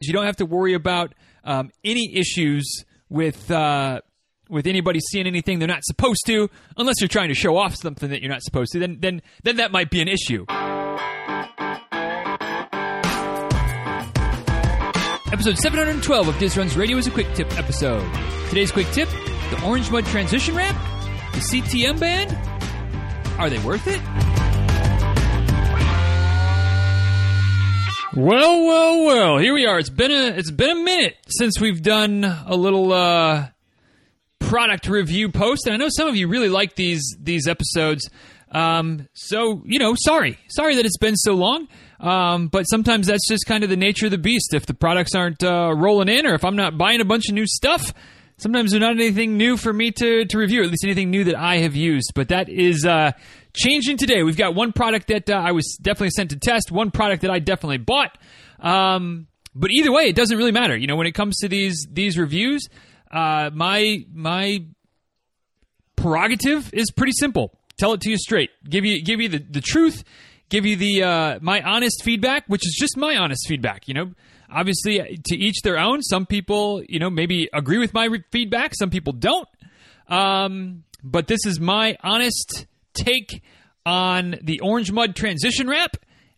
You don't have to worry about um, any issues with uh, with anybody seeing anything they're not supposed to, unless you're trying to show off something that you're not supposed to. Then then then that might be an issue. Episode 712 of Diz Runs Radio is a quick tip episode. Today's quick tip: the Orange Mud transition wrap, the CTM band. Are they worth it? Well, well, well. Here we are. It's been a it's been a minute since we've done a little uh, product review post, and I know some of you really like these these episodes. Um, so you know, sorry, sorry that it's been so long. Um, but sometimes that's just kind of the nature of the beast. If the products aren't uh, rolling in, or if I'm not buying a bunch of new stuff, sometimes there's not anything new for me to to review. At least anything new that I have used. But that is uh, changing today. We've got one product that uh, I was definitely sent to test, one product that I definitely bought. Um, but either way, it doesn't really matter. You know, when it comes to these these reviews, uh, my my prerogative is pretty simple. Tell it to you straight. Give you give you the, the truth. Give you the uh, my honest feedback, which is just my honest feedback. You know, obviously to each their own. Some people, you know, maybe agree with my re- feedback. Some people don't. Um, but this is my honest take on the Orange Mud transition wrap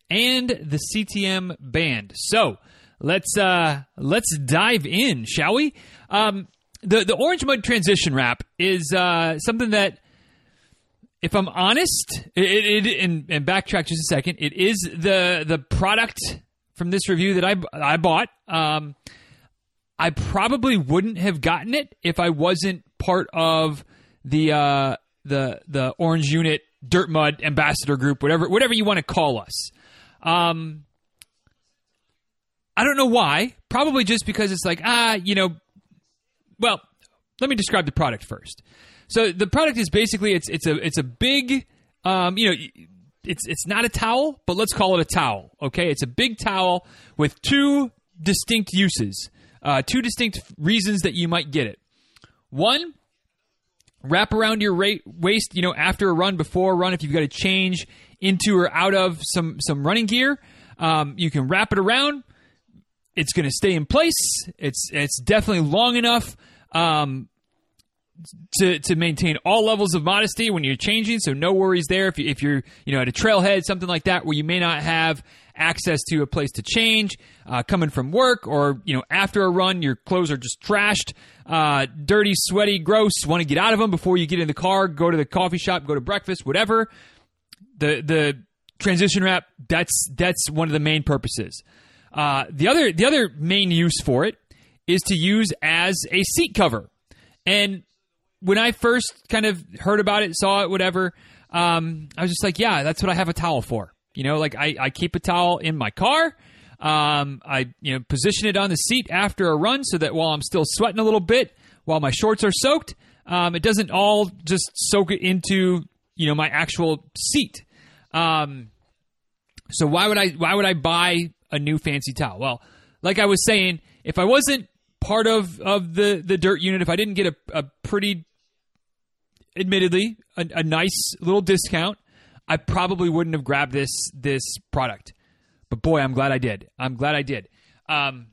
and the CTM band. So let's uh, let's dive in, shall we? Um, the the Orange Mud transition wrap is uh, something that, if I'm honest, it, it, and, and backtrack just a second, it is the the product from this review that I I bought. Um, I probably wouldn't have gotten it if I wasn't part of the uh, the the Orange Unit Dirt Mud Ambassador Group, whatever whatever you want to call us. Um, I don't know why. Probably just because it's like ah, you know. Well, let me describe the product first. So the product is basically it's it's a it's a big um, you know it's it's not a towel, but let's call it a towel. Okay, it's a big towel with two distinct uses, uh, two distinct reasons that you might get it. One, wrap around your waist, you know, after a run, before a run, if you've got to change into or out of some some running gear, um, you can wrap it around. It's going to stay in place. It's it's definitely long enough um, to to maintain all levels of modesty when you're changing. So no worries there. If you, if you're you know at a trailhead, something like that, where you may not have access to a place to change, uh, coming from work, or you know after a run, your clothes are just trashed, uh, dirty, sweaty, gross. Want to get out of them before you get in the car, go to the coffee shop, go to breakfast, whatever. The the transition wrap that's that's one of the main purposes. Uh, the other the other main use for it is to use as a seat cover. And when I first kind of heard about it, saw it, whatever, um, I was just like, yeah, that's what I have a towel for. You know, like I, I keep a towel in my car. Um, I you know position it on the seat after a run so that while I'm still sweating a little bit, while my shorts are soaked, um, it doesn't all just soak it into you know my actual seat. Um, so why would I why would I buy a new fancy towel? Well, like I was saying, if I wasn't part of of the the dirt unit, if I didn't get a, a pretty admittedly a, a nice little discount, I probably wouldn't have grabbed this this product. But boy, I'm glad I did. I'm glad I did. Um,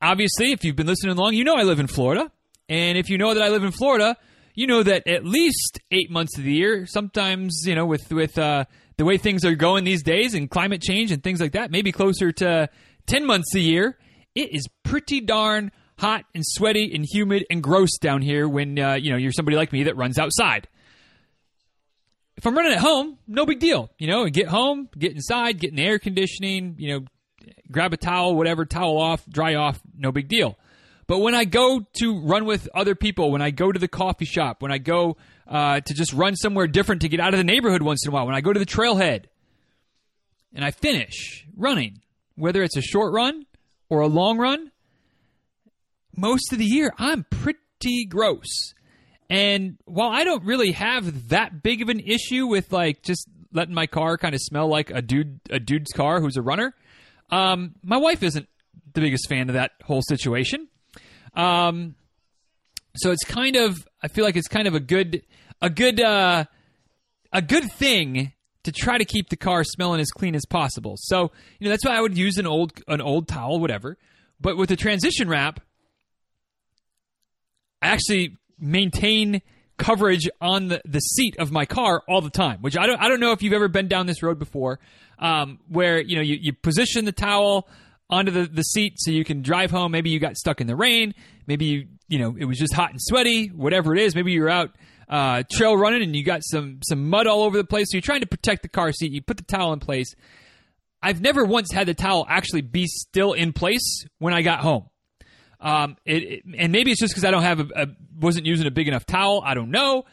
obviously, if you've been listening along, you know I live in Florida, and if you know that I live in Florida, you know that at least eight months of the year, sometimes you know with with uh, the way things are going these days and climate change and things like that, maybe closer to ten months a year, it is pretty darn hot and sweaty and humid and gross down here when uh, you know you're somebody like me that runs outside. If I'm running at home, no big deal. You know, get home, get inside, get in the air conditioning. You know, grab a towel, whatever, towel off, dry off, no big deal. But when I go to run with other people, when I go to the coffee shop, when I go uh, to just run somewhere different to get out of the neighborhood once in a while, when I go to the trailhead, and I finish running, whether it's a short run or a long run, most of the year, I'm pretty gross. And while I don't really have that big of an issue with like just letting my car kind of smell like a dude a dude's car who's a runner, um, my wife isn't the biggest fan of that whole situation. Um, so it's kind of I feel like it's kind of a good a good uh, a good thing to try to keep the car smelling as clean as possible. So you know that's why I would use an old an old towel, whatever But with the transition wrap, I actually maintain coverage on the, the seat of my car all the time, which I don't I don't know if you've ever been down this road before, um, where you know you, you position the towel onto the, the seat so you can drive home. Maybe you got stuck in the rain. Maybe you you know it was just hot and sweaty. Whatever it is, maybe you're out uh, trail running and you got some some mud all over the place. So you're trying to protect the car seat. You put the towel in place. I've never once had the towel actually be still in place when I got home. Um, it, it, and maybe it's just because I don't have a, a wasn't using a big enough towel. I don't know,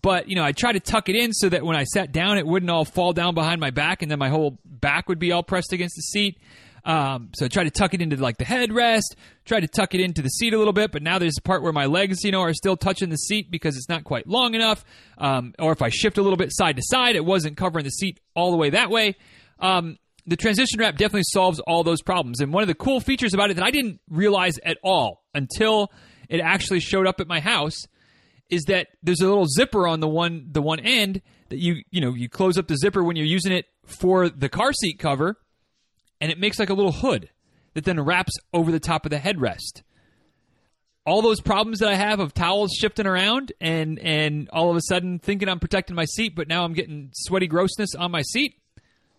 but you know I try to tuck it in so that when I sat down, it wouldn't all fall down behind my back, and then my whole back would be all pressed against the seat. Um, so I try to tuck it into like the headrest, try to tuck it into the seat a little bit, but now there's a part where my legs, you know, are still touching the seat because it's not quite long enough. Um, or if I shift a little bit side to side, it wasn't covering the seat all the way that way. Um, the transition wrap definitely solves all those problems. And one of the cool features about it that I didn't realize at all until it actually showed up at my house is that there's a little zipper on the one the one end that you you know you close up the zipper when you're using it for the car seat cover and it makes like a little hood that then wraps over the top of the headrest. All those problems that I have of towels shifting around and and all of a sudden thinking I'm protecting my seat but now I'm getting sweaty grossness on my seat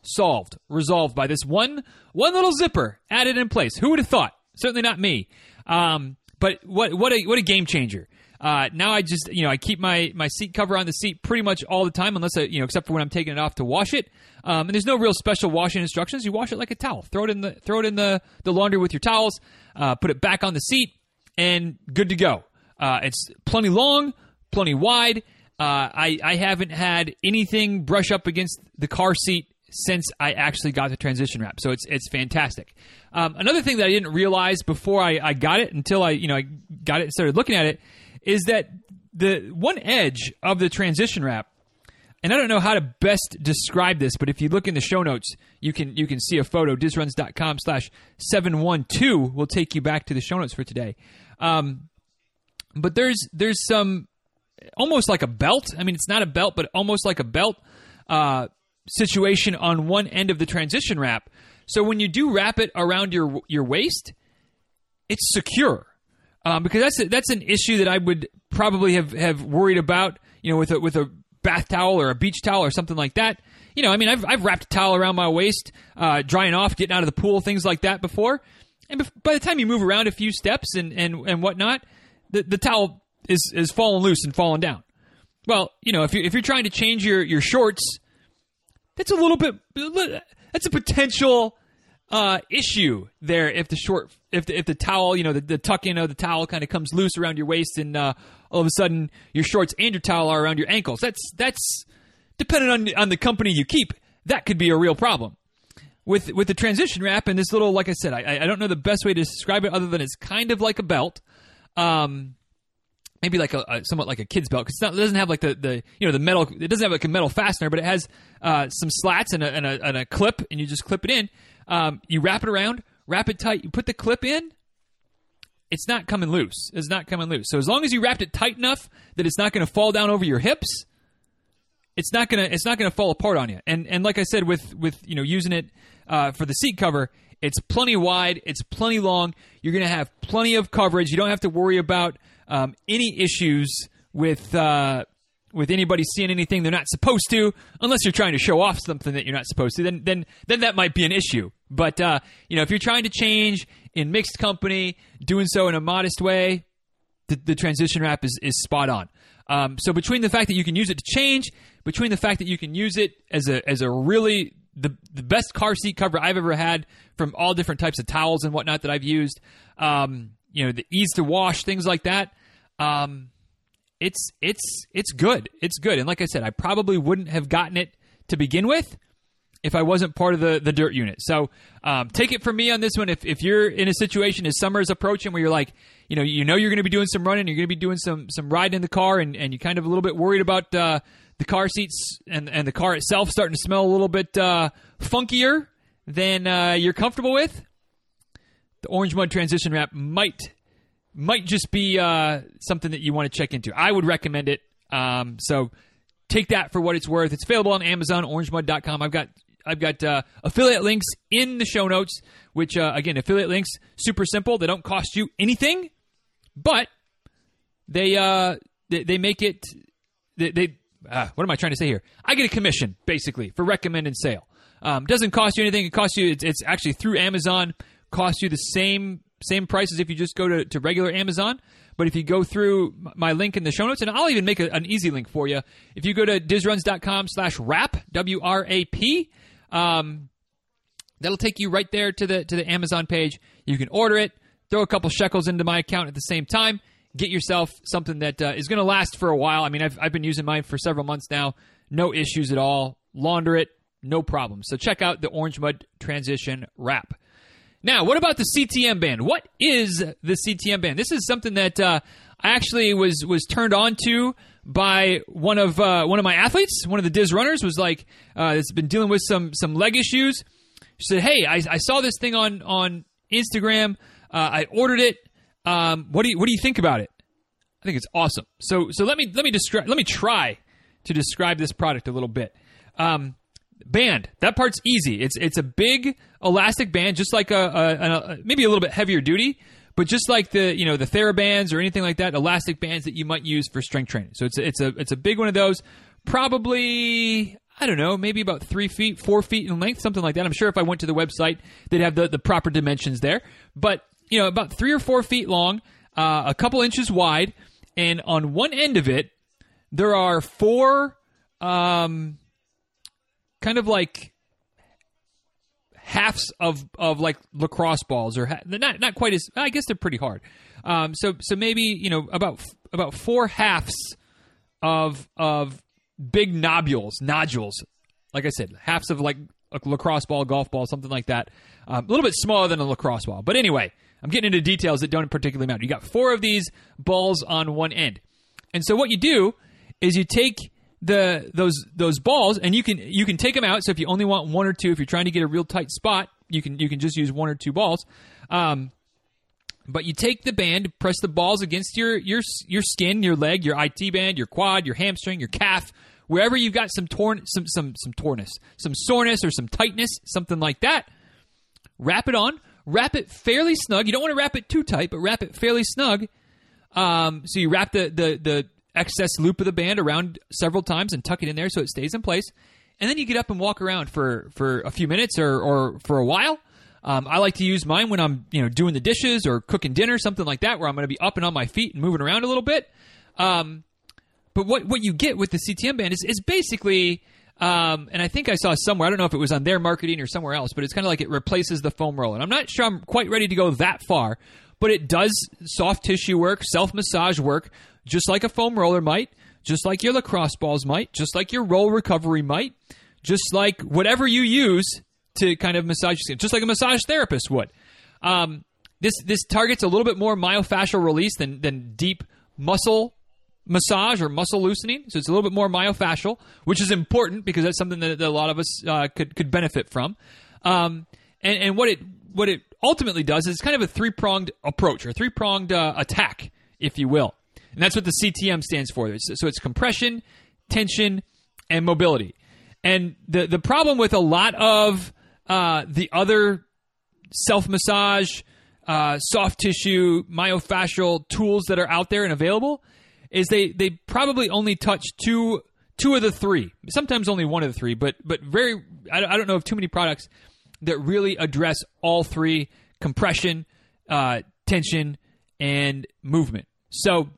solved, resolved by this one one little zipper added in place. Who would have thought? Certainly not me. Um, but what what a what a game changer. Uh, now I just you know I keep my my seat cover on the seat pretty much all the time unless I you know except for when I'm taking it off to wash it. Um, and there's no real special washing instructions. You wash it like a towel. Throw it in the throw it in the the laundry with your towels. Uh, put it back on the seat and good to go. Uh, it's plenty long, plenty wide. Uh, I I haven't had anything brush up against the car seat since I actually got the transition wrap. So it's it's fantastic. Um, another thing that I didn't realize before I, I got it until I you know I got it and started looking at it is that the one edge of the transition wrap, and I don't know how to best describe this, but if you look in the show notes, you can you can see a photo. Dizruns.com slash seven one two will take you back to the show notes for today. Um, but there's there's some almost like a belt. I mean, it's not a belt, but almost like a belt. Uh, situation on one end of the transition wrap. So when you do wrap it around your your waist, it's secure. Um, because that's a, that's an issue that I would probably have, have worried about, you know, with a with a bath towel or a beach towel or something like that. You know, I mean, I've I've wrapped a towel around my waist, uh, drying off, getting out of the pool, things like that before. And by the time you move around a few steps and and, and whatnot, the, the towel is is falling loose and falling down. Well, you know, if you if you're trying to change your your shorts that's a little bit that's a potential uh, issue there if the short if the, if the towel you know the, the tuck in of the towel kind of comes loose around your waist and uh, all of a sudden your shorts and your towel are around your ankles. That's that's depending on on the company you keep. That could be a real problem. With with the transition wrap and this little like I said I I don't know the best way to describe it other than it's kind of like a belt. Um maybe like a, a, somewhat like a kid's belt because it doesn't have like the, the you know the metal it doesn't have like a metal fastener but it has uh, some slats and a, and a, and, a, clip and you just clip it in. Um, you wrap it around wrap it tight you put the clip in it's not coming loose. It's not coming loose. So as long as you wrapped it tight enough that it's not going to fall down over your hips it's not gonna it's not gonna fall apart on you. And and like I said with with you know using it uh, for the seat cover it's plenty wide it's plenty long you're gonna have plenty of coverage you don't have to worry about um, any issues with uh, with anybody seeing anything they're not supposed to, unless you're trying to show off something that you're not supposed to, then then then that might be an issue. But uh, you know, if you're trying to change in mixed company, doing so in a modest way, the, the transition wrap is, is spot on. Um, so between the fact that you can use it to change, between the fact that you can use it as a as a really the the best car seat cover I've ever had from all different types of towels and whatnot that I've used, um, you know, the ease to wash, things like that um, it's it's it's good. It's good. And like I said, I probably wouldn't have gotten it to begin with if I wasn't part of the, the dirt unit. So um, take it from me on this one. If, if you're in a situation as summer is approaching where you're like, you know, you know you're going to be doing some running, you're going to be doing some some riding in the car, and, and you're kind of a little bit worried about uh, the car seats and and the car itself starting to smell a little bit uh, funkier than uh, you're comfortable with. The orange mud transition wrap might might just be uh, something that you want to check into. I would recommend it. Um, so take that for what it's worth. It's available on Amazon, orangemud.com. I've got I've got uh, affiliate links in the show notes. Which uh, again, affiliate links super simple. They don't cost you anything, but they uh, they, they make it. They, they uh, what am I trying to say here? I get a commission basically for recommended sale. Um, doesn't cost you anything. It costs you. It's, it's actually through Amazon. Costs you the same same price as if you just go to, to regular Amazon. But if you go through my link in the show notes, and I'll even make a, an easy link for you. If you go to dizruns.com slash wrap, W R A P, um, that'll take you right there to the to the Amazon page. You can order it, throw a couple shekels into my account at the same time, get yourself something that uh, is going to last for a while. I mean, I've, I've been using mine for several months now, no issues at all. Launder it, no problem. So check out the Orange Mud Transition Wrap. Now, what about the CTM band? What is the CTM band? This is something that uh, I actually was was turned on to by one of uh, one of my athletes. One of the Diz runners was like, uh, has been dealing with some some leg issues. She said, "Hey, I, I saw this thing on on Instagram. Uh, I ordered it. Um, what do you what do you think about it? I think it's awesome. So so let me let me describe let me try to describe this product a little bit. Um, band. That part's easy. It's it's a big elastic band, just like a, a, a, maybe a little bit heavier duty, but just like the you know the TheraBands or anything like that, elastic bands that you might use for strength training. So it's a, it's a it's a big one of those. Probably I don't know, maybe about three feet, four feet in length, something like that. I'm sure if I went to the website, they'd have the the proper dimensions there. But you know, about three or four feet long, uh, a couple inches wide, and on one end of it, there are four. Um, kind of like halves of, of like lacrosse balls or ha- not not quite as I guess they're pretty hard. Um, so so maybe you know about about four halves of of big nodules nodules. Like I said, halves of like a lacrosse ball, golf ball, something like that. Um, a little bit smaller than a lacrosse ball, but anyway, I'm getting into details that don't particularly matter. You got four of these balls on one end, and so what you do is you take the those those balls and you can you can take them out. So if you only want one or two if you're trying to get a real tight spot you can you can just use one or two balls. Um, but you take the band press the balls against your your your skin your leg your IT band your quad your hamstring your calf wherever you've got some torn some some some torness some soreness or some tightness something like that wrap it on. Wrap it fairly snug. You don't want to wrap it too tight but wrap it fairly snug. Um, so you wrap the the the excess loop of the band around several times and tuck it in there so it stays in place. And then you get up and walk around for, for a few minutes or, or for a while. Um, I like to use mine when I'm you know doing the dishes or cooking dinner, something like that, where I'm going to be up and on my feet and moving around a little bit. Um, but what what you get with the CTM band is is basically, um, and I think I saw somewhere. I don't know if it was on their marketing or somewhere else, but it's kind of like it replaces the foam roller. And I'm not sure I'm quite ready to go that far, but it does soft tissue work, self massage work, just like a foam roller might, just like your lacrosse balls might, just like your roll recovery might, just like whatever you use to kind of massage your skin, just like a massage therapist would. Um, this this targets a little bit more myofascial release than than deep muscle massage or muscle loosening. So it's a little bit more myofascial, which is important because that's something that, that a lot of us uh, could could benefit from. Um, and, and what it what it ultimately does is kind of a three pronged approach or three pronged uh, attack, if you will. And that's what the CTM stands for. So it's compression, tension, and mobility. And the, the problem with a lot of uh, the other self massage, uh, soft tissue, myofascial tools that are out there and available is they, they probably only touch two two of the three. Sometimes only one of the three, but but very I, I don't know of too many products that really address all three compression, uh, tension, and movement. So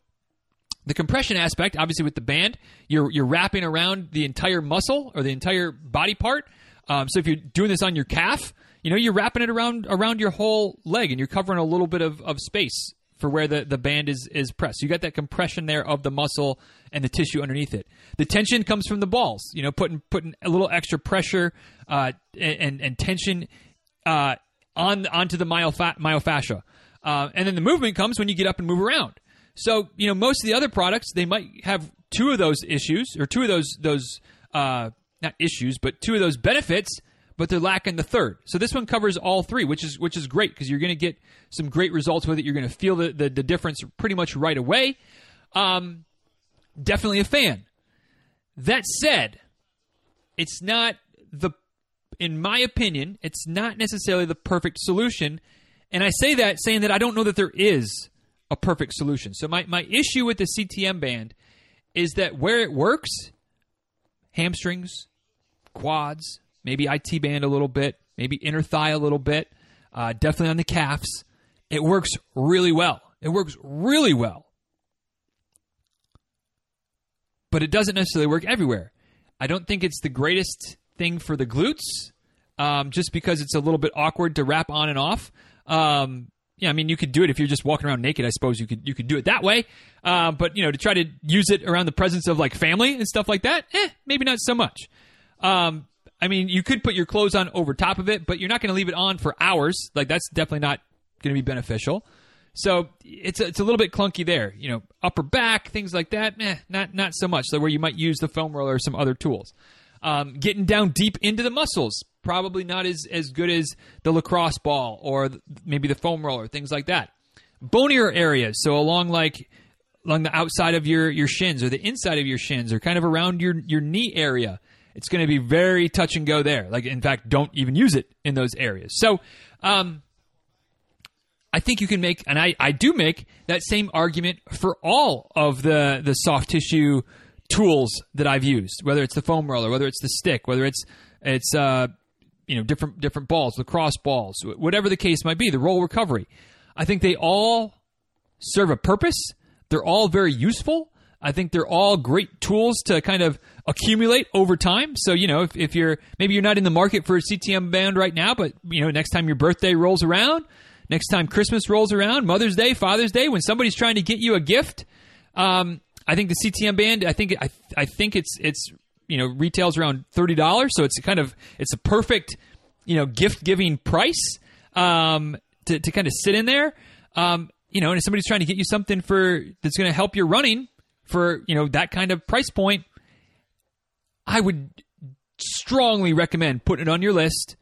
the compression aspect, obviously, with the band, you're you're wrapping around the entire muscle or the entire body part. Um, so if you're doing this on your calf, you know you're wrapping it around around your whole leg, and you're covering a little bit of, of space for where the, the band is is pressed. You got that compression there of the muscle and the tissue underneath it. The tension comes from the balls. You know, putting putting a little extra pressure uh, and and tension uh, on onto the myofascia. Uh, and then the movement comes when you get up and move around. So you know, most of the other products they might have two of those issues or two of those those uh, not issues, but two of those benefits, but they're lacking the third. So this one covers all three, which is which is great because you're going to get some great results with it. You're going to feel the, the, the difference pretty much right away. Um, definitely a fan. That said, it's not the in my opinion, it's not necessarily the perfect solution. And I say that saying that I don't know that there is a perfect solution. So my, my issue with the CTM band is that where it works, hamstrings, quads, maybe IT band a little bit, maybe inner thigh a little bit, uh, definitely on the calves, it works really well. It works really well. But it doesn't necessarily work everywhere. I don't think it's the greatest thing for the glutes, um, just because it's a little bit awkward to wrap on and off. Um, yeah, I mean, you could do it if you're just walking around naked. I suppose you could you could do it that way. Uh, but you know, to try to use it around the presence of like family and stuff like that, eh, maybe not so much. Um, I mean, you could put your clothes on over top of it, but you're not going to leave it on for hours. Like that's definitely not going to be beneficial. So it's a, it's a little bit clunky there. You know, upper back things like that, eh, not not so much. So where you might use the foam roller or some other tools. Um, getting down deep into the muscles, probably not as, as good as the lacrosse ball or maybe the foam roller, things like that. Bonier areas, so along like along the outside of your, your shins or the inside of your shins or kind of around your, your knee area. It's going to be very touch and go there. Like, in fact, don't even use it in those areas. So, um, I think you can make, and I, I do make that same argument for all of the, the soft tissue tools that I've used, whether it's the foam roller, whether it's the stick, whether it's it's uh, you know different different balls, lacrosse balls, whatever the case might be, the roll recovery. I think they all serve a purpose. They're all very useful. I think they're all great tools to kind of accumulate over time. So, you know, if, if you're maybe you're not in the market for a CTM band right now, but you know, next time your birthday rolls around, next time Christmas rolls around, Mother's Day, Father's Day, when somebody's trying to get you a gift, um, I think the CTM band. I think I I think it's it's you know retails around thirty dollars, so it's kind of it's a perfect you know gift giving price um, to to kind of sit in there. Um, you know, and if somebody's trying to get you something for that's going to help your running for you know that kind of price point, I would strongly recommend putting it on your list,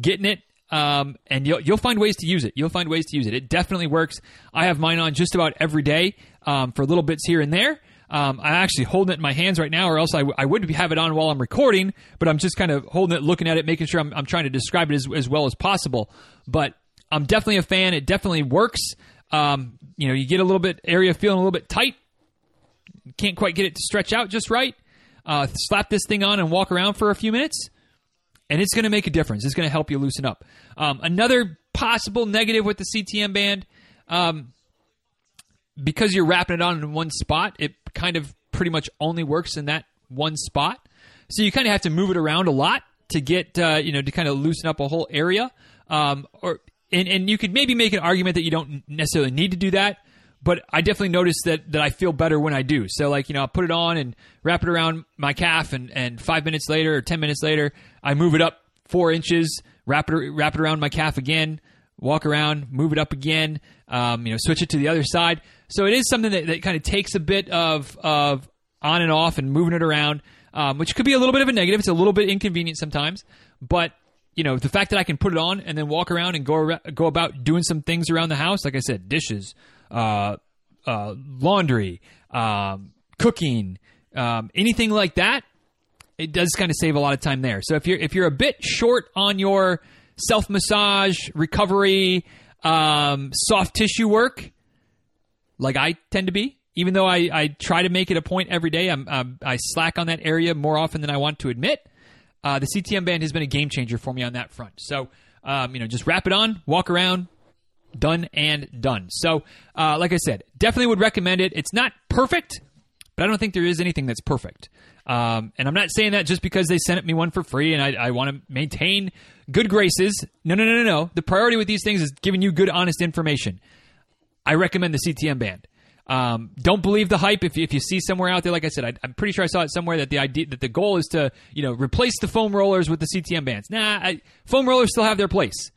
getting it, um, and you'll you'll find ways to use it. You'll find ways to use it. It definitely works. I have mine on just about every day um, for little bits here and there. Um, I'm actually holding it in my hands right now, or else I, w- I would have it on while I'm recording, but I'm just kind of holding it, looking at it, making sure I'm, I'm trying to describe it as, as well as possible. But I'm definitely a fan. It definitely works. Um, you know, you get a little bit area feeling a little bit tight. Can't quite get it to stretch out just right. Uh, slap this thing on and walk around for a few minutes, and it's going to make a difference. It's going to help you loosen up. Um, another possible negative with the CTM band. Um, because you're wrapping it on in one spot, it kind of pretty much only works in that one spot. So you kind of have to move it around a lot to get uh, you know to kind of loosen up a whole area. Um, or and, and you could maybe make an argument that you don't necessarily need to do that, but I definitely notice that that I feel better when I do. So like you know, I put it on and wrap it around my calf, and and five minutes later or ten minutes later, I move it up four inches, wrap it wrap it around my calf again, walk around, move it up again, um, you know, switch it to the other side. So it is something that, that kind of takes a bit of of on and off and moving it around, um, which could be a little bit of a negative. It's a little bit inconvenient sometimes, but you know, the fact that I can put it on and then walk around and go go about doing some things around the house, like I said, dishes, uh, uh, laundry, um, cooking, um, anything like that, it does kind of save a lot of time there. So if you're if you're a bit short on your self massage, recovery, um, soft tissue work, like I tend to be. Even though I, I try to make it a point every day, I'm, I'm I slack on that area more often than I want to admit. Uh, the CTM band has been a game changer for me on that front. So, um, you know, just wrap it on, walk around, done and done. So, uh, like I said, definitely would recommend it. It's not perfect, but I don't think there is anything that's perfect. Um, and I'm not saying that just because they sent me one for free and I, I want to maintain good graces. No, no, no, no, no. The priority with these things is giving you good, honest information. I recommend the CTM band. Um, don't believe the hype. If you, if you see somewhere out there, like I said, I, am pretty sure I saw it somewhere that the idea that the goal is to you know replace the foam rollers with the CTM bands. Nah, I, foam rollers still have their place,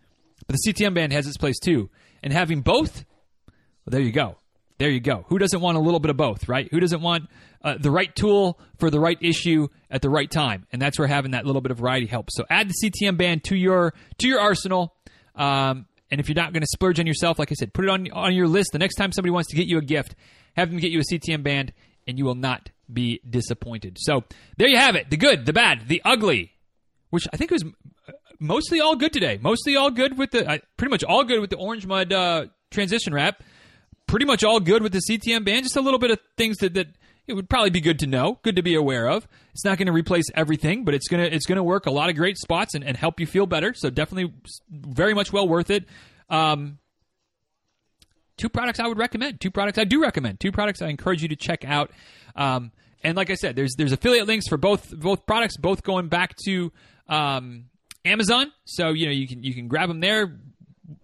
but the CTM band has its place too. And having both, well, there you go. There you go. Who doesn't want a little bit of both, right? Who doesn't want uh, the right tool for the right issue at the right time? And that's where having that little bit of variety helps. So add the CTM band to your to your arsenal. Um, and if you're not going to splurge on yourself, like I said, put it on on your list. The next time somebody wants to get you a gift, have them get you a CTM band, and you will not be disappointed. So there you have it: the good, the bad, the ugly which I think was mostly all good today. Mostly all good with the, uh, pretty much all good with the Orange Mud uh, transition wrap. Pretty much all good with the CTM band. Just a little bit of things that, that it would probably be good to know, good to be aware of. It's not going to replace everything, but it's gonna it's gonna work a lot of great spots and, and help you feel better. So definitely, very much well worth it. Um, two products I would recommend. Two products I do recommend. Two products I encourage you to check out. Um, and like I said, there's there's affiliate links for both both products, both going back to um, Amazon. So you know you can you can grab them there.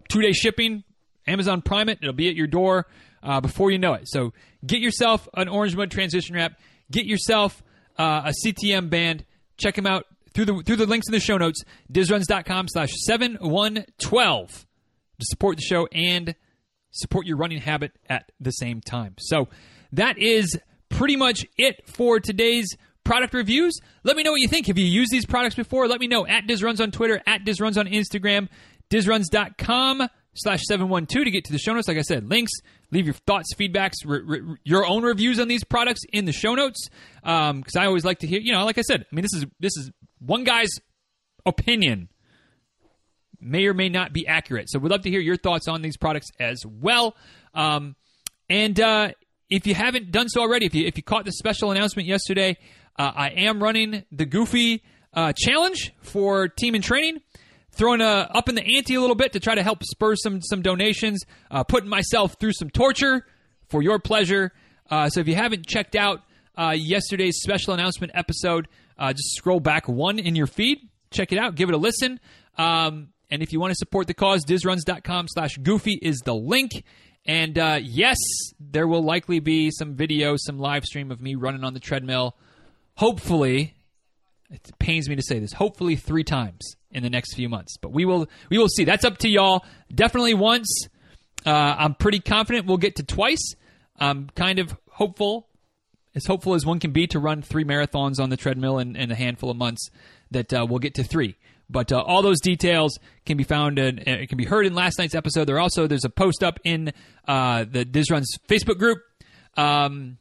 Two day shipping. Amazon Prime it. It'll be at your door uh, before you know it. So get yourself an Orange Mud transition wrap. Get yourself uh, a CTM band. Check them out through the through the links in the show notes. Dizruns.com slash seven one twelve to support the show and support your running habit at the same time. So that is pretty much it for today's product reviews. Let me know what you think. Have you used these products before? Let me know at DizRuns on Twitter, at DizRuns on Instagram, DizRuns.com slash 712 to get to the show notes. Like I said, links, leave your thoughts, feedbacks, re- re- your own reviews on these products in the show notes. Because um, I always like to hear, you know, like I said, I mean, this is this is one guy's opinion may or may not be accurate. So we'd love to hear your thoughts on these products as well. Um, and uh, if you haven't done so already, if you if you caught the special announcement yesterday, uh, I am running the Goofy uh, challenge for Team in Training. Throwing uh, up in the ante a little bit to try to help spur some some donations, uh, putting myself through some torture for your pleasure. Uh, so if you haven't checked out yesterday's special announcement episode, just scroll back one in your feed, check it out, give it a listen. Um, and if you want to support the cause, dizruns.com slash goofy is the link. And uh, yes, there will likely be some video, some live stream of me running on the treadmill. Hopefully, it pains me to say this, hopefully three times in the next few months. But we will we will see. That's up to y'all. Definitely once. Uh, I'm pretty confident we'll get to twice. I'm kind of hopeful, as hopeful as one can be, to run three marathons on the treadmill in, in a handful of months. That uh, we'll get to three. But uh, all those details can be found and it can be heard in last night's episode. There also there's a post up in uh, the DizRuns Facebook group, um,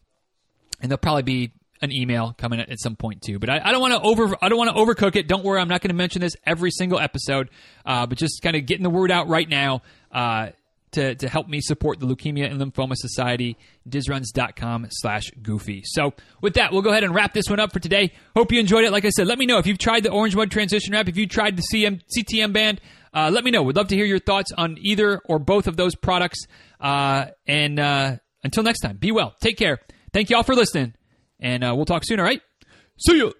and there'll probably be an email coming at, at some point too. But I, I don't want to over I don't want to overcook it. Don't worry, I'm not going to mention this every single episode, uh, but just kind of getting the word out right now. Uh, to, to help me support the Leukemia and Lymphoma Society, dizruns.com slash goofy. So with that, we'll go ahead and wrap this one up for today. Hope you enjoyed it. Like I said, let me know if you've tried the Orange Mud Transition Wrap, if you tried the CM, CTM band, uh, let me know. We'd love to hear your thoughts on either or both of those products. Uh, and uh, until next time, be well. Take care. Thank you all for listening. And uh, we'll talk soon, all right? See you.